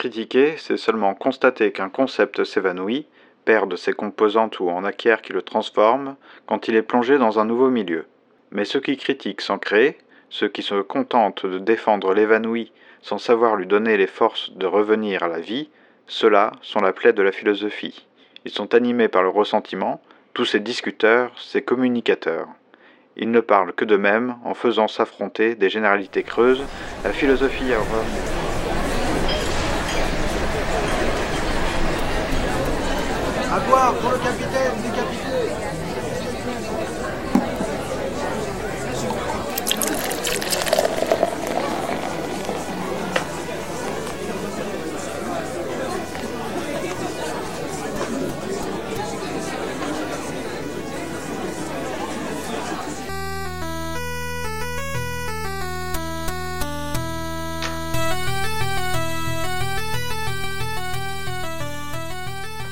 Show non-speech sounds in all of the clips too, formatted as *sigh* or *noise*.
Critiquer, c'est seulement constater qu'un concept s'évanouit, perd de ses composantes ou en acquiert qui le transforment, quand il est plongé dans un nouveau milieu. Mais ceux qui critiquent sans créer, ceux qui se contentent de défendre l'évanoui sans savoir lui donner les forces de revenir à la vie, ceux-là sont la plaie de la philosophie. Ils sont animés par le ressentiment, tous ces discuteurs, ces communicateurs. Ils ne parlent que d'eux-mêmes en faisant s'affronter des généralités creuses. La philosophie a À boire pour le capitaine décapité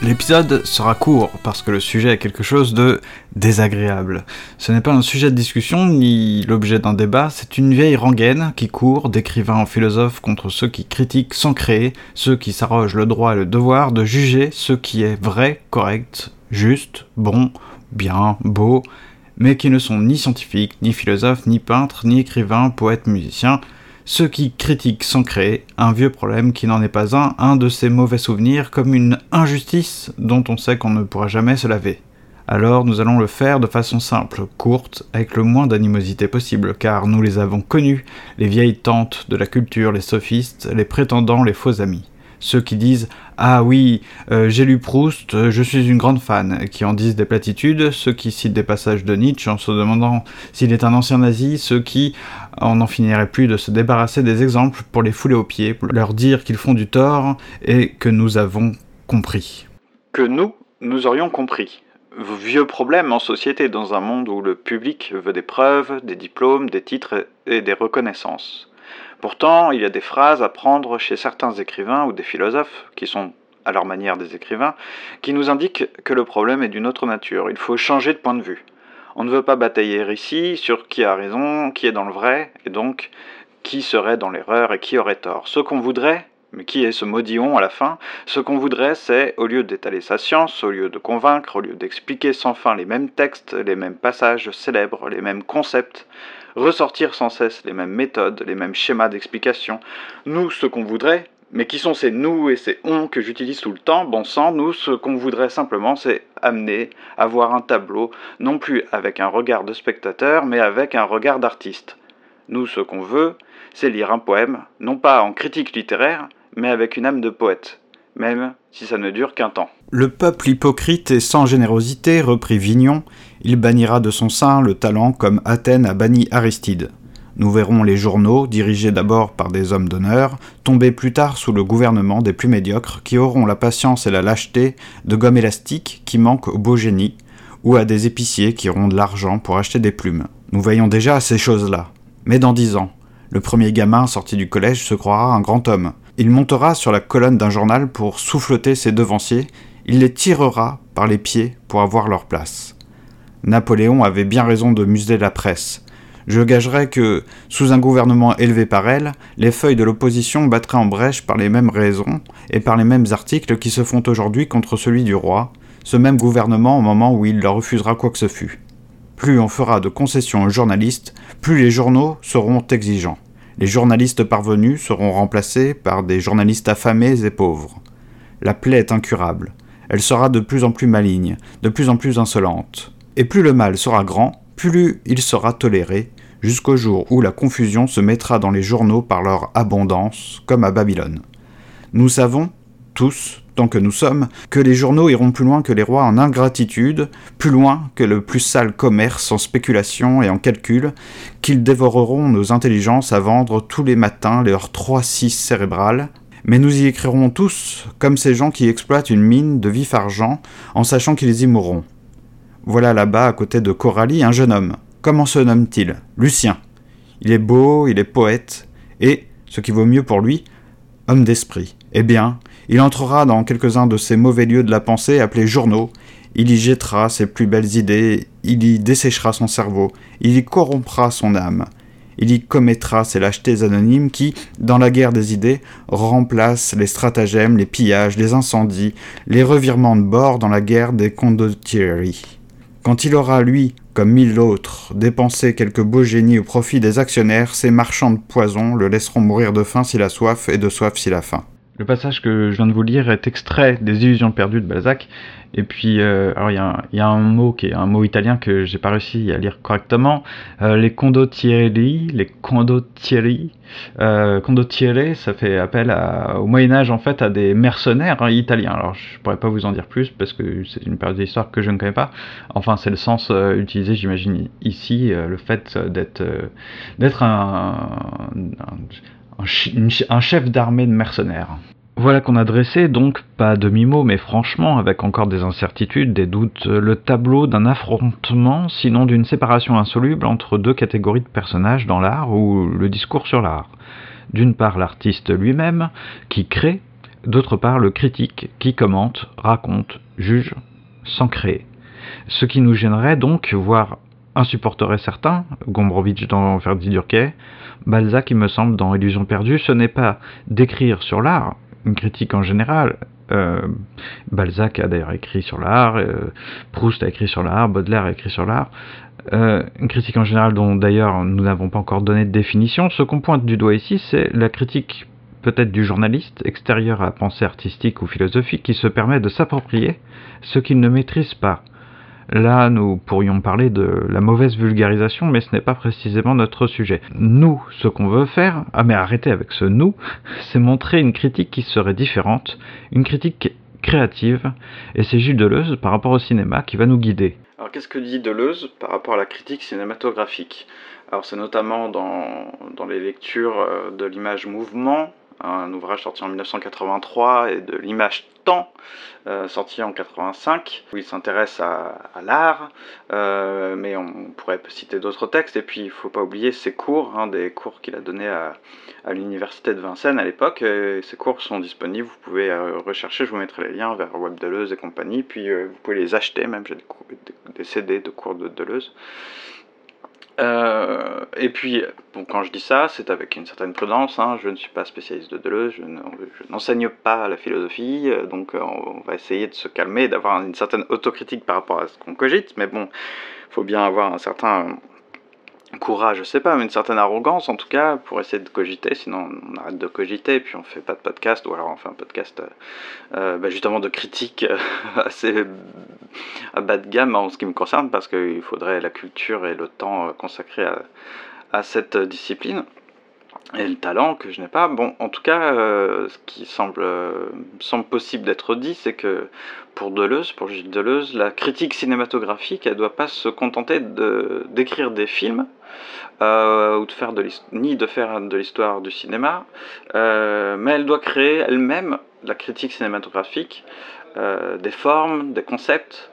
L'épisode sera court parce que le sujet est quelque chose de désagréable. Ce n'est pas un sujet de discussion ni l'objet d'un débat, c'est une vieille rengaine qui court d'écrivain en philosophe contre ceux qui critiquent sans créer, ceux qui s'arrogent le droit et le devoir de juger ce qui est vrai, correct, juste, bon, bien, beau, mais qui ne sont ni scientifiques, ni philosophes, ni peintres, ni écrivains, poètes, musiciens, ceux qui critiquent sans créer, un vieux problème qui n'en est pas un, un de ces mauvais souvenirs comme une injustice dont on sait qu'on ne pourra jamais se laver. Alors nous allons le faire de façon simple, courte, avec le moins d'animosité possible, car nous les avons connus, les vieilles tantes de la culture, les sophistes, les prétendants, les faux amis ceux qui disent Ah oui, euh, j'ai lu Proust, euh, je suis une grande fan, qui en disent des platitudes, ceux qui citent des passages de Nietzsche en se demandant s'il est un ancien nazi, ceux qui en n'en finiraient plus de se débarrasser des exemples pour les fouler aux pieds, pour leur dire qu'ils font du tort et que nous avons compris. Que nous, nous aurions compris. Vieux problème en société dans un monde où le public veut des preuves, des diplômes, des titres et des reconnaissances. Pourtant, il y a des phrases à prendre chez certains écrivains ou des philosophes, qui sont à leur manière des écrivains, qui nous indiquent que le problème est d'une autre nature. Il faut changer de point de vue. On ne veut pas batailler ici sur qui a raison, qui est dans le vrai, et donc qui serait dans l'erreur et qui aurait tort. Ce qu'on voudrait, mais qui est ce maudillon à la fin Ce qu'on voudrait, c'est, au lieu d'étaler sa science, au lieu de convaincre, au lieu d'expliquer sans fin les mêmes textes, les mêmes passages célèbres, les mêmes concepts, ressortir sans cesse les mêmes méthodes, les mêmes schémas d'explication. Nous, ce qu'on voudrait, mais qui sont ces nous et ces on que j'utilise tout le temps Bon sang, nous, ce qu'on voudrait simplement, c'est amener à voir un tableau, non plus avec un regard de spectateur, mais avec un regard d'artiste. Nous, ce qu'on veut, c'est lire un poème, non pas en critique littéraire, mais avec une âme de poète, même si ça ne dure qu'un temps. Le peuple hypocrite et sans générosité, reprit Vignon, il bannira de son sein le talent comme Athènes a banni Aristide. Nous verrons les journaux, dirigés d'abord par des hommes d'honneur, tomber plus tard sous le gouvernement des plus médiocres qui auront la patience et la lâcheté de gomme élastique qui manquent au beau génie, ou à des épiciers qui auront de l'argent pour acheter des plumes. Nous veillons déjà à ces choses-là. Mais dans dix ans, le premier gamin sorti du collège se croira un grand homme. Il montera sur la colonne d'un journal pour souffleter ses devanciers il les tirera par les pieds pour avoir leur place. Napoléon avait bien raison de museler la presse. Je gagerais que, sous un gouvernement élevé par elle, les feuilles de l'opposition battraient en brèche par les mêmes raisons et par les mêmes articles qui se font aujourd'hui contre celui du roi, ce même gouvernement au moment où il leur refusera quoi que ce fût. Plus on fera de concessions aux journalistes, plus les journaux seront exigeants. Les journalistes parvenus seront remplacés par des journalistes affamés et pauvres. La plaie est incurable elle sera de plus en plus maligne, de plus en plus insolente. Et plus le mal sera grand, plus il sera toléré, jusqu'au jour où la confusion se mettra dans les journaux par leur abondance, comme à Babylone. Nous savons, tous, tant que nous sommes, que les journaux iront plus loin que les rois en ingratitude, plus loin que le plus sale commerce en spéculation et en calcul, qu'ils dévoreront nos intelligences à vendre tous les matins leurs trois six cérébrales, mais nous y écrirons tous comme ces gens qui exploitent une mine de vif argent en sachant qu'ils y mourront. Voilà là-bas, à côté de Coralie, un jeune homme. Comment se nomme-t-il? Lucien. Il est beau, il est poète, et, ce qui vaut mieux pour lui, homme d'esprit. Eh bien, il entrera dans quelques-uns de ces mauvais lieux de la pensée appelés journaux, il y jettera ses plus belles idées, il y desséchera son cerveau, il y corrompra son âme, il y commettra ces lâchetés anonymes qui, dans la guerre des idées, remplacent les stratagèmes, les pillages, les incendies, les revirements de bord dans la guerre des condottieri. Quand il aura, lui, comme mille autres, dépensé quelques beaux génies au profit des actionnaires, ces marchands de poison le laisseront mourir de faim s'il a soif et de soif s'il a faim. Le passage que je viens de vous lire est extrait des Illusions perdues de Balzac. Et puis, euh, alors il y, a un mot qui est un mot italien que j'ai pas réussi à lire correctement. Euh, les condottieri, les condottieri, euh, ça fait appel au Moyen Âge en fait à des mercenaires italiens. Alors je pourrais pas vous en dire plus parce que c'est une période d'histoire que je ne connais pas. Enfin, c'est le sens euh, utilisé, j'imagine ici, le fait d'être d'être un chef d'armée de mercenaires. Voilà qu'on a dressé, donc pas demi-mot, mais franchement, avec encore des incertitudes, des doutes, le tableau d'un affrontement, sinon d'une séparation insoluble entre deux catégories de personnages dans l'art ou le discours sur l'art. D'une part l'artiste lui-même, qui crée, d'autre part le critique, qui commente, raconte, juge, sans créer. Ce qui nous gênerait donc, voire insupporterait certains, Gombrowicz dans Verdi Durquet, Balzac, il me semble, dans Illusion perdue, ce n'est pas d'écrire sur l'art, une critique en général. Euh, Balzac a d'ailleurs écrit sur l'art, euh, Proust a écrit sur l'art, Baudelaire a écrit sur l'art. Euh, une critique en général dont d'ailleurs nous n'avons pas encore donné de définition. Ce qu'on pointe du doigt ici, c'est la critique peut-être du journaliste, extérieur à la pensée artistique ou philosophique, qui se permet de s'approprier ce qu'il ne maîtrise pas. Là, nous pourrions parler de la mauvaise vulgarisation, mais ce n'est pas précisément notre sujet. Nous, ce qu'on veut faire, ah mais arrêtez avec ce nous, *laughs* c'est montrer une critique qui serait différente, une critique créative, et c'est Gilles Deleuze par rapport au cinéma qui va nous guider. Alors qu'est-ce que dit Deleuze par rapport à la critique cinématographique? Alors c'est notamment dans, dans les lectures euh, de l'image mouvement, un ouvrage sorti en 1983, et de l'image temps, euh, sorti en 85, où il s'intéresse à, l'art, euh, mais on pourrait citer d'autres textes, et puis il ne faut pas oublier ses cours, hein, des cours qu'il a donnés à, l'université de Vincennes à l'époque, ces cours sont disponibles, vous pouvez euh, rechercher, je vous mettrai les liens vers Web Deleuze et compagnie, puis vous pouvez les acheter, même j'ai des, des, CD de cours de Deleuze. Euh, et puis, quand je dis ça, c'est avec une certaine prudence. Hein. je ne suis pas spécialiste de Deleuze, je n'enseigne pas la philosophie, euh, donc euh, on va essayer de se calmer, d'avoir une certaine autocritique par rapport à ce qu'on cogite. Mais bon, il faut bien avoir un certain courage, je sais pas, mais une certaine arrogance en tout cas pour essayer de cogiter, sinon on arrête de cogiter et puis on fait pas de podcast ou alors on fait un podcast euh, bah, justement de critique euh, *laughs* assez à bas de gamme en ce qui me concerne parce qu'il faudrait la culture et le temps consacré à, cette discipline et le talent que je n'ai pas. Bon, en tout cas, euh, ce qui semble, semble possible d'être dit, c'est que pour Deleuze, pour Gilles Deleuze, la critique cinématographique, elle ne doit pas se contenter d'écrire des films, euh, ou de faire de ni de faire de l'histoire du cinéma, euh, mais elle doit créer elle-même la critique cinématographique, des formes, des concepts,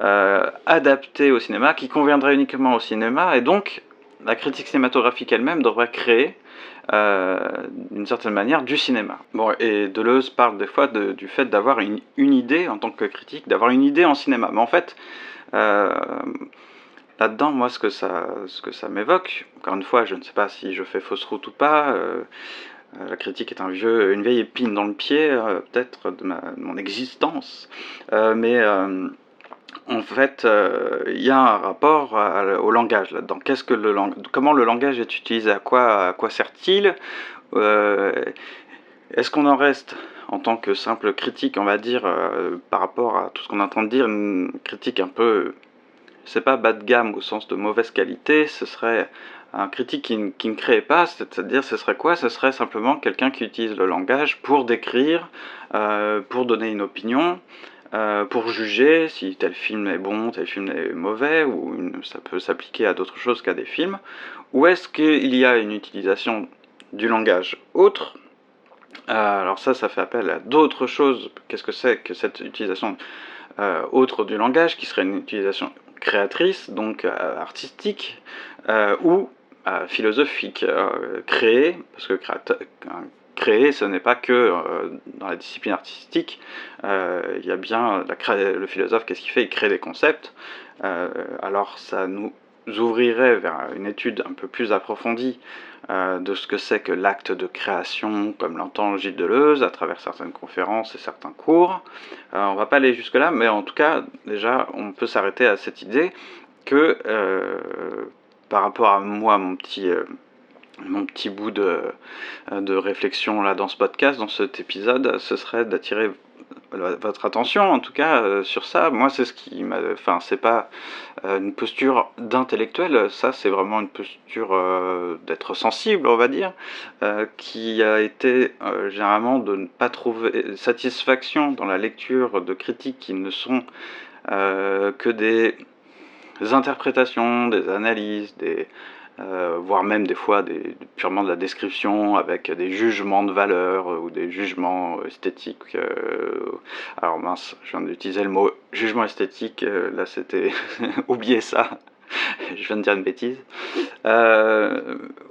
adaptés au cinéma, qui conviendraient uniquement au cinéma, et donc la critique cinématographique elle-même devrait créer euh, d'une certaine manière, du cinéma. Bon, et Deleuze parle des fois du fait d'avoir une, idée en tant que critique, d'avoir une idée en cinéma. Mais en fait, euh, là-dedans, moi, ce que ça, ce que ça m'évoque, encore une fois, je ne sais pas si je fais fausse route ou pas. Euh, la critique est un vieux, une vieille épine dans le pied, peut-être, de, mon existence. mais en fait, euh, il y a un rapport au langage là-dedans. Qu'est-ce que le comment le langage est utilisé À quoi, à quoi sert-il euh, Est-ce qu'on en reste en tant que simple critique, on va dire, euh, par rapport à tout ce qu'on est en train de dire, une critique un peu, c'est pas bas de gamme au sens de mauvaise qualité, ce serait un critique qui, ne crée pas, c'est-à-dire ce serait quoi? Ce serait simplement quelqu'un qui utilise le langage pour décrire, pour donner une opinion, euh, pour juger si tel film est bon, tel film est mauvais, ou ça peut s'appliquer à d'autres choses qu'à des films, ou est-ce qu'il y a une utilisation du langage autre? Euh, Alors ça, ça fait appel à d'autres choses. Qu'est-ce que c'est que cette utilisation euh, autre du langage, qui serait une utilisation créatrice, donc artistique, ou philosophique, créée, parce que créer, ce n'est pas que euh, dans la discipline artistique, euh, il y a bien la, le philosophe, qu'est-ce qu'il fait? Il crée des concepts. Euh, alors ça nous ouvrirait vers une étude un peu plus approfondie euh, de ce que c'est que l'acte de création, comme l'entend Gilles Deleuze, à travers certaines conférences et certains cours. Euh, on va pas aller jusque-là, mais en tout cas, déjà, on peut s'arrêter à cette idée que, euh, par rapport à moi, mon petit mon petit bout de, de réflexion là dans ce podcast, dans cet épisode, ce serait d'attirer votre attention en tout cas euh, sur ça. Moi, c'est ce qui m'a. Enfin, c'est pas euh, une posture d'intellectuel, ça, c'est vraiment une posture euh, d'être sensible, on va dire, qui a été généralement de ne pas trouver satisfaction dans la lecture de critiques qui ne sont que des interprétations, des analyses, des euh, voire même des fois purement de la description avec des jugements de valeur ou des jugements esthétiques. Euh, alors mince, je viens d'utiliser le mot jugement esthétique, euh, là c'était *laughs* oubliez ça. *laughs* je viens de dire une bêtise.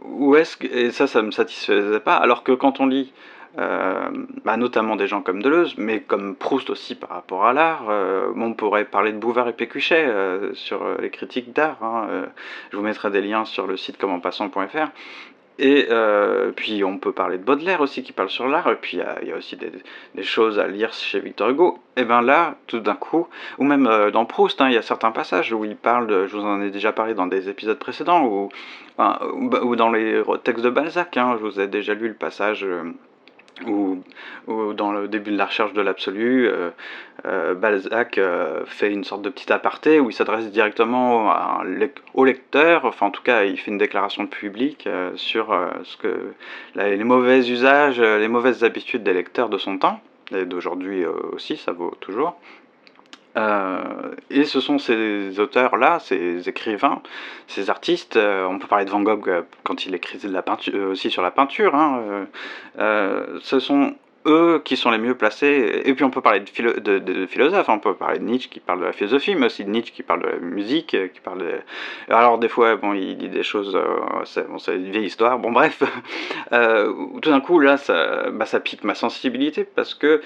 où est-ce que, et ça, ça me satisfaisait pas, alors que quand on lit euh, bah, notamment des gens comme Deleuze, mais comme Proust aussi par rapport à l'art. Euh, on pourrait parler de Bouvard et Pécuchet euh, sur les critiques d'art. Hein, je vous mettrai des liens sur le site commentpassant.fr. Et puis on peut parler de Baudelaire aussi qui parle sur l'art, et puis il y, a aussi des, choses à lire chez Victor Hugo. Et bien là, tout d'un coup, ou même dans Proust, hein, il y a certains passages où il parle, je vous en ai déjà parlé dans des épisodes précédents, ou, ou, dans les textes de Balzac, hein, je vous ai déjà lu le passage ou, dans le début de la recherche de l'absolu, euh, euh, Balzac euh, fait une sorte de petit aparté où il s'adresse directement au lecteur, enfin en tout cas il fait une déclaration publique sur les mauvais usages, les mauvaises habitudes des lecteurs de son temps, et d'aujourd'hui aussi, ça vaut toujours. Euh, et ce sont ces auteurs-là, ces écrivains, ces artistes. Euh, on peut parler de Van Gogh euh, quand il écrit de la peinture, aussi sur la peinture. Hein, ce sont eux qui sont les mieux placés. Et puis on peut parler de, philosophes, on peut parler de Nietzsche qui parle de la philosophie, mais aussi de Nietzsche qui parle de la musique, qui parle de... Alors des fois, bon, il dit des choses, c'est une vieille histoire, bon bref. *laughs* tout d'un coup, là, bah, ça pique ma sensibilité parce que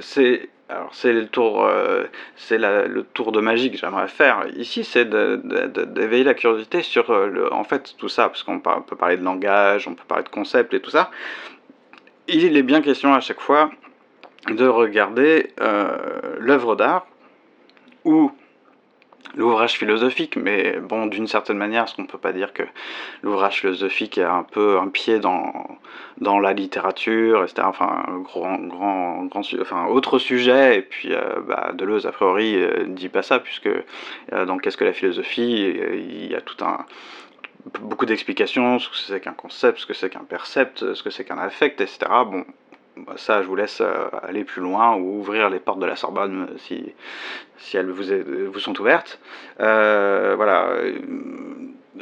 c'est alors c'est le tour, euh, c'est le tour de magie que j'aimerais faire ici, c'est d'éveiller la curiosité sur euh, en fait tout ça, parce qu'on peut parler de langage, on peut parler de concept et tout ça. Il est bien question à chaque fois de regarder euh, l'œuvre d'art ou l'ouvrage philosophique, mais bon, d'une certaine manière, est-ce qu'on ne peut pas dire que l'ouvrage philosophique est un peu un pied dans, dans la littérature, etc. Enfin, grand, grand, grand, enfin, autre sujet, et puis euh, bah, Deleuze, a priori, euh, dit pas ça, puisque euh, dans Qu'est-ce que la philosophie Il y a tout un beaucoup d'explications ce que c'est qu'un concept, ce que c'est qu'un percept, ce que c'est qu'un affect, etc. Bon, ça, je vous laisse euh, aller plus loin ou ouvrir les portes de la Sorbonne euh, si, si elles vous, sont ouvertes. Euh, voilà.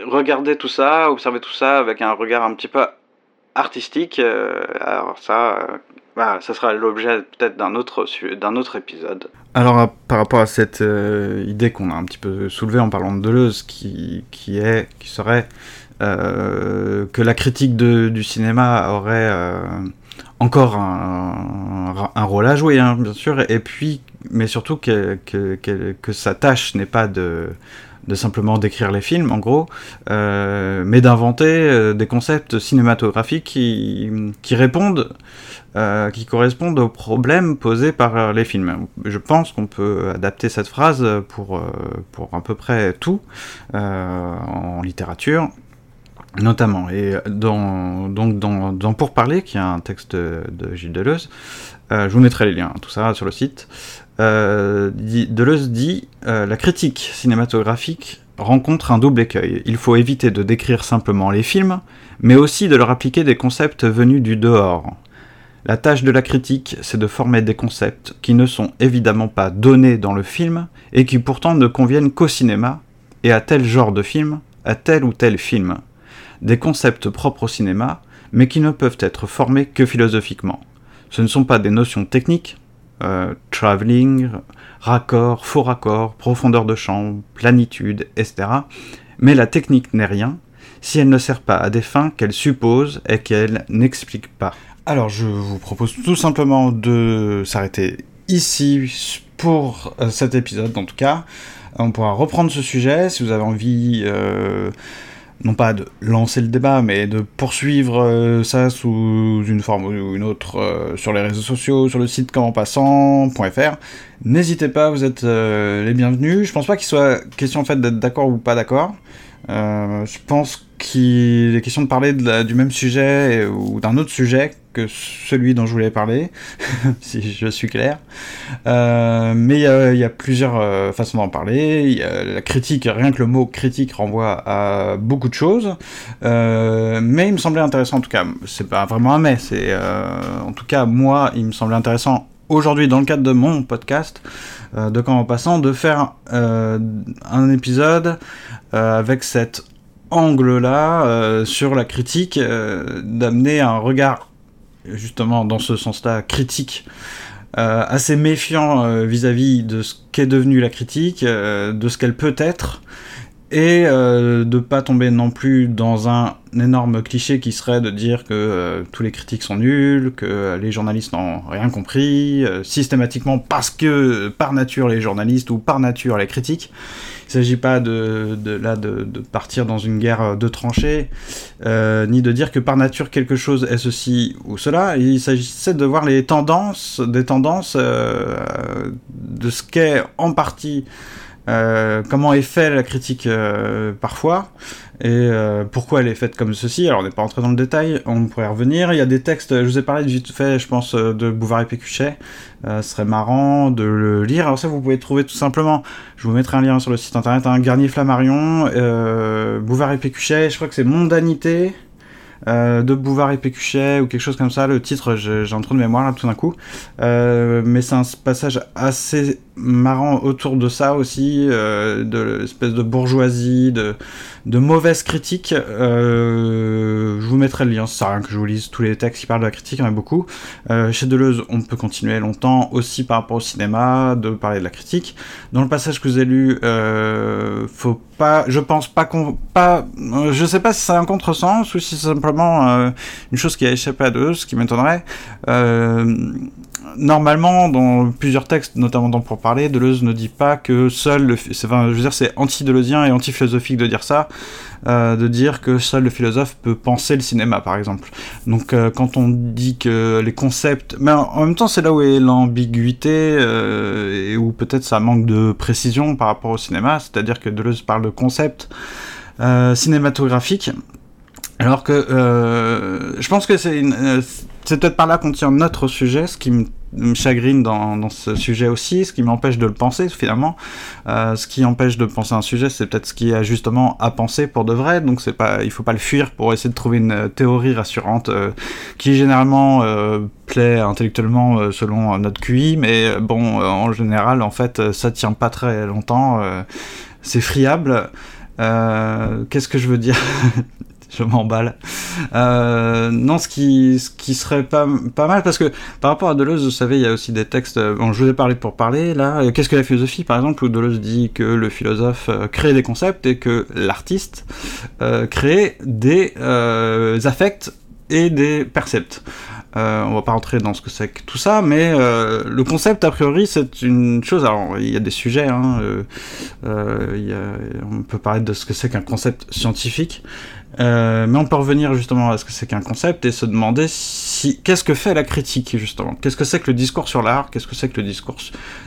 Regardez tout ça, observez tout ça avec un regard un petit peu artistique. alors ça, voilà, ça sera l'objet peut-être d'un autre, d'un autre épisode. Alors par rapport à cette idée qu'on a un petit peu soulevée en parlant de Deleuze, qui, qui, est, qui serait que la critique de, du cinéma aurait encore un, rôle à jouer, hein, bien sûr, et puis, mais surtout que, que, sa tâche n'est pas de, de simplement décrire les films, en gros, euh, mais d'inventer euh, des concepts cinématographiques qui, qui répondent, euh, qui correspondent aux problèmes posés par les films. Je pense qu'on peut adapter cette phrase pour, pour à peu près tout en littérature, Notamment. Et donc dans, Pour parler, qui est un texte de, Gilles Deleuze, euh, je vous mettrai les liens, tout ça sur le site. Euh, Deleuze dit euh, La critique cinématographique rencontre un double écueil. Il faut éviter de décrire simplement les films, mais aussi de leur appliquer des concepts venus du dehors. La tâche de la critique, c'est de former des concepts qui ne sont évidemment pas donnés dans le film et qui pourtant ne conviennent qu'au cinéma et à tel genre de film, à tel ou tel film des concepts propres au cinéma, mais qui ne peuvent être formés que philosophiquement. Ce ne sont pas des notions techniques, euh, travelling, raccord, faux raccord, profondeur de champ, planitude, etc. Mais la technique n'est rien si elle ne sert pas à des fins qu'elle suppose et qu'elle n'explique pas. Alors je vous propose tout simplement de s'arrêter ici pour euh, cet épisode en tout cas. On pourra reprendre ce sujet si vous avez envie non pas de lancer le débat, mais de poursuivre euh, ça sous une forme ou une autre euh, sur les réseaux sociaux, sur le site commentpassant.fr. N'hésitez pas, vous êtes euh, les bienvenus. Je pense pas qu'il soit question en fait d'être d'accord ou pas d'accord. je pense qu'il est question de parler du même sujet ou d'un autre sujet que celui dont je voulais parler, *laughs* si je suis clair. Euh, mais il y, a plusieurs euh, façons d'en parler. La critique, rien que le mot critique renvoie à beaucoup de choses. Euh, mais il me semblait intéressant, en tout cas, c'est pas vraiment un mais, c'est en tout cas, moi, il me semblait intéressant aujourd'hui, dans le cadre de mon podcast, de Quand en passant, de faire un épisode avec cet angle-là sur la critique, d'amener un regard justement dans ce sens-là critique, euh, assez méfiant euh, vis-à-vis de ce qu'est devenu la critique, euh, de ce qu'elle peut être, et de ne pas tomber non plus dans un énorme cliché qui serait de dire que tous les critiques sont nuls, que les journalistes n'ont rien compris, systématiquement parce que par nature les journalistes ou par nature les critiques. Il ne s'agit pas de, là de, partir dans une guerre de tranchées, euh, ni de dire que par nature quelque chose est ceci ou cela. Il s'agissait de voir les tendances, des tendances euh, de ce qu'est en partie euh, comment est faite la critique parfois, et euh, pourquoi elle est faite comme ceci? Alors on n'est pas entré dans le détail, on pourrait revenir. Il y a des textes, je vous ai parlé vite fait, je pense, euh, de Bouvard et Pécuchet. Euh, ce serait marrant de le lire. Alors ça, vous pouvez trouver tout simplement, je vous mettrai un lien sur le site internet, un Garnier Flammarion, Bouvard et Pécuchet, je crois que c'est Mondanité. Euh, de Bouvard et Pécuchet ou quelque chose comme ça. Le titre, j'ai un trou de mémoire là tout d'un coup. Euh, mais c'est un passage assez marrant autour de ça aussi, euh, de l'espèce de bourgeoisie, de, de mauvaise critique. je vous mettrai le lien, ça rien que je vous lise tous les textes qui parlent de la critique, il y en a beaucoup. chez Deleuze, on peut continuer longtemps aussi par rapport au cinéma, de parler de la critique. Dans le passage que vous avez lu, faut pas, je pense pas qu'on, pas, je sais pas si c'est un contresens ou si c'est simplement euh, une chose qui a échappé à deux, ce qui m'étonnerait. Euh, normalement, dans plusieurs textes, notamment dans Pour parler, Deleuze ne dit pas que seul le, enfin, je veux dire, c'est anti-deleuzien et anti-philosophique de dire ça, euh, de dire que seul le philosophe peut penser le cinéma, par exemple. Donc, euh, quand on dit que les concepts, mais en même temps, c'est là où est l'ambiguïté euh, et où peut-être ça manque de précision par rapport au cinéma, c'est-à-dire que Deleuze parle de concepts cinématographiques. Alors que je pense que c'est c'est peut-être par là qu'on tient notre sujet, ce qui me chagrine dans, ce sujet aussi, ce qui m'empêche de le penser finalement. Euh, ce qui empêche de penser un sujet, c'est peut-être ce qui a justement à penser pour de vrai. Donc c'est pas, il faut pas le fuir pour essayer de trouver une euh, théorie rassurante euh, qui généralement euh, plaît intellectuellement euh, selon notre QI, mais bon, en général, en fait, ça tient pas très longtemps. c'est friable. Qu'est-ce que je veux dire? *laughs* je m'emballe. Euh, non, ce qui, serait pas, mal, parce que par rapport à Deleuze, vous savez, il y a aussi des textes, euh, bon, je vous ai parlé pour parler, là, euh, qu'est-ce que la philosophie, par exemple, où Deleuze dit que le philosophe crée des concepts et que l'artiste crée des affects et des percepts. On va pas rentrer dans ce que c'est que tout ça, mais le concept, a priori, c'est une chose. Alors, il y a des sujets, hein, on peut parler de ce que c'est qu'un concept scientifique, mais on peut revenir justement à ce que c'est qu'un concept et se demander si qu'est-ce que fait la critique, justement? Qu'est-ce que c'est que le discours sur l'art? Qu'est-ce que c'est que le discours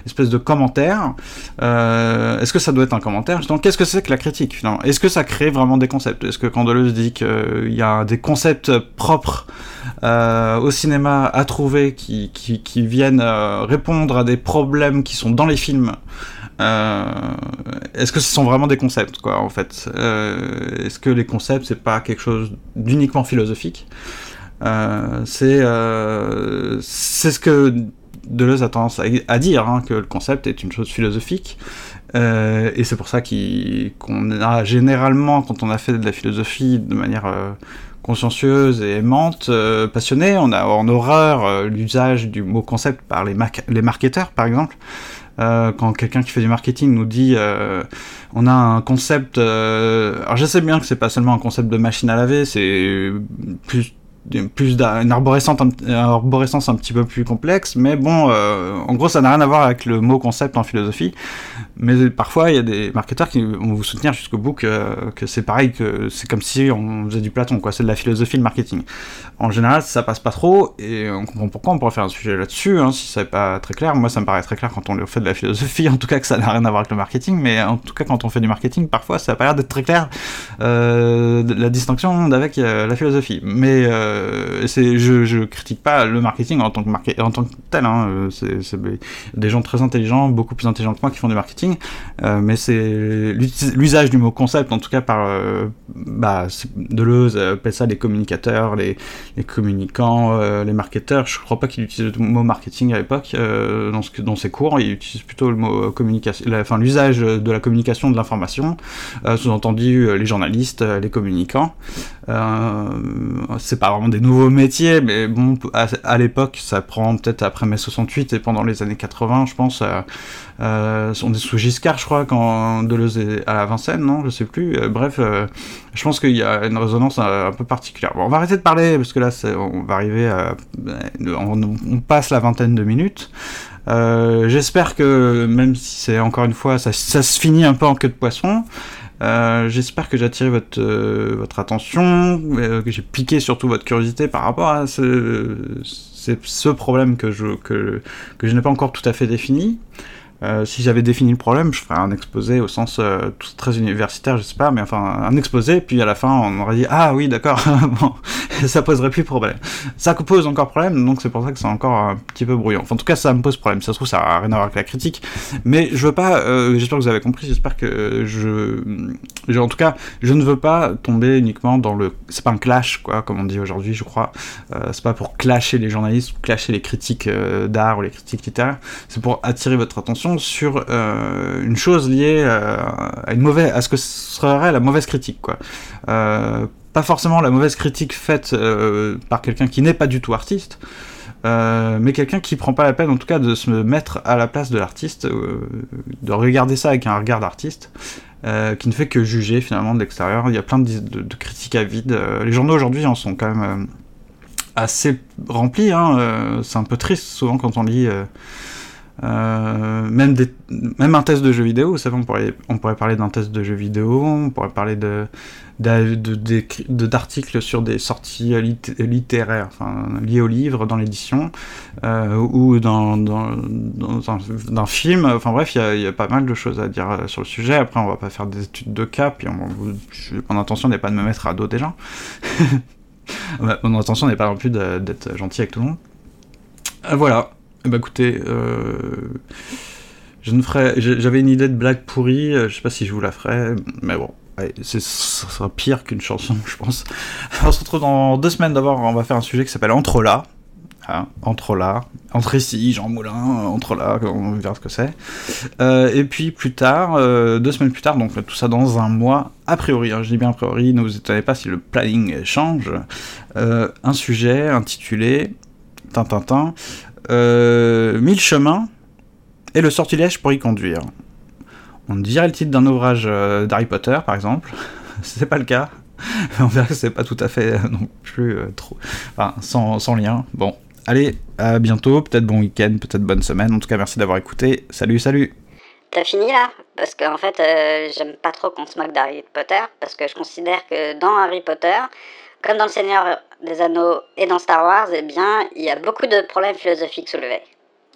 Espèce de commentaire? Est-ce que ça doit être un commentaire Justement, qu'est-ce que c'est que la critique, finalement? Est-ce que ça crée vraiment des concepts? Est-ce que quand Deleuze dit qu'il y a des concepts propres au cinéma à trouver qui, qui, viennent euh, répondre à des problèmes qui sont dans les films, euh, est-ce que ce sont vraiment des concepts, quoi, en fait? Euh, Est-ce que les concepts, c'est pas quelque chose d'uniquement philosophique? C'est c'est ce que Deleuze a tendance à, dire, hein, que le concept est une chose philosophique. et c'est pour ça qu'on a généralement, quand on a fait de la philosophie de manière consciencieuse et aimante, euh, passionnée. On a en horreur euh, l'usage du mot concept par les, les marketeurs, par exemple. Euh, quand quelqu'un qui fait du marketing nous dit on a un concept alors je sais bien que c'est pas seulement un concept de machine à laver c'est plus plus d'une arborescence, arborescence un petit peu plus complexe, mais bon, euh, en gros, ça n'a rien à voir avec le mot concept en philosophie. Mais parfois, il y a des marketeurs qui vont vous soutenir jusqu'au bout que, que c'est pareil, que c'est comme si on faisait du Platon, quoi. C'est de la philosophie, le marketing. En général, ça passe pas trop, et on comprend pourquoi. On pourrait faire un sujet là-dessus, hein, si ça n'est pas très clair. Moi, ça me paraît très clair quand on fait de la philosophie, *laughs* en tout cas que ça n'a rien à voir avec le marketing, mais en tout cas, quand on fait du marketing, parfois, ça n'a pas l'air d'être très clair euh, la distinction avec euh, la philosophie. Mais euh, c'est, je, je critique pas le marketing en tant que, en tant que tel. Hein. Euh, c'est, des gens très intelligents, beaucoup plus intelligents que moi qui font du marketing. Euh, mais c'est l'usage du mot concept, en tout cas par euh, bah, Deleuze appelle ça les communicateurs, les, les communicants, les marketeurs. Je crois pas qu'il utilise le mot marketing à l'époque dans, ce, dans ses cours. Il utilise plutôt le mot communication, enfin l'usage de la communication de l'information, sous-entendu les journalistes, les communicants. c'est pas des nouveaux métiers, mais bon, à, l'époque, ça prend peut-être après mai 68 et pendant les années 80, je pense, euh, euh, on est sous Giscard, je crois, quand Deleuze est à la Vincennes, non, je sais plus. Euh, bref, je pense qu'il y a une résonance un, peu particulière. Bon, on va arrêter de parler parce que là, on va arriver à, on, passe la vingtaine de minutes. J'espère que même si c'est encore une fois, ça, se finit un peu en queue de poisson. Euh, j'espère que j'ai attiré votre, euh, attention, euh, que j'ai piqué surtout votre curiosité par rapport à ce, problème que je n'ai pas encore tout à fait défini. Euh, si j'avais défini le problème, je ferais un exposé au sens euh, très universitaire, je sais pas, mais enfin un exposé, puis à la fin on aurait dit ah oui d'accord, *laughs* bon, *laughs* ça poserait plus problème. Ça pose encore problème, donc c'est pour ça que c'est encore un petit peu brouillon. Enfin, en tout cas ça me pose problème, ça se trouve ça n'a rien à voir avec la critique, mais je veux pas, euh, j'espère que vous avez compris, j'espère que je, en tout cas, je ne veux pas tomber uniquement dans le, c'est pas un clash quoi, comme on dit aujourd'hui, je crois, c'est pas pour clasher les journalistes, ou clasher les critiques d'art ou les critiques littéraires, c'est pour attirer votre attention sur euh, une chose liée euh, à, une mauvaise, à ce que serait la mauvaise critique, quoi. Euh, pas forcément la mauvaise critique faite par quelqu'un qui n'est pas du tout artiste, mais quelqu'un qui prend pas la peine en tout cas de se mettre à la place de l'artiste, de regarder ça avec un regard d'artiste, qui ne fait que juger finalement de l'extérieur. Il y a plein de, critiques à vide. les journaux aujourd'hui en sont quand même assez remplis. Hein. C'est un peu triste souvent quand on lit euh, même, même un test de jeu vidéo, vous savez, on pourrait, on pourrait parler d'un test de jeu vidéo, on pourrait parler de, d'articles sur des sorties littéraires, enfin, liées au livre, dans l'édition, euh, ou dans, dans, dans un, film. Enfin bref, il y, y a, pas mal de choses à dire euh, sur le sujet. Après, on va pas faire des études de cas, puis on, mon intention n'est pas de me mettre à dos des gens. *laughs* mon intention n'est pas non plus d'être gentil avec tout le monde. voilà. Bah écoutez, euh, je ne ferai, j'avais une idée de blague pourrie, euh, je sais pas si je vous la ferai, mais bon, ce sera pire qu'une chanson, *laughs* je pense. On se retrouve dans deux semaines d'abord, on va faire un sujet qui s'appelle Entre là. Hein, entre là, entre ici, Jean Moulin, entre là, on verra ce que c'est. Euh, et puis plus tard, deux semaines plus tard, donc tout ça dans un mois, a priori, hein, je dis bien a priori, ne vous étonnez pas si le planning change, un sujet intitulé Tintintin, Mille chemins et le sortilège pour y conduire. On dirait le titre d'un ouvrage euh, d'Harry Potter, par exemple. *laughs* c'est pas le cas. On verra que c'est pas tout à fait euh, non plus trop. Enfin, sans, sans, lien. Bon, allez, à bientôt. Peut-être bon week-end, peut-être bonne semaine. En tout cas, merci d'avoir écouté. Salut, salut. T'as fini là? Parce qu'en en fait, j'aime pas trop qu'on se moque d'Harry Potter. Parce que je considère que dans Harry Potter, comme dans Le Seigneur des Anneaux et dans Star Wars, eh bien, il y a beaucoup de problèmes philosophiques soulevés.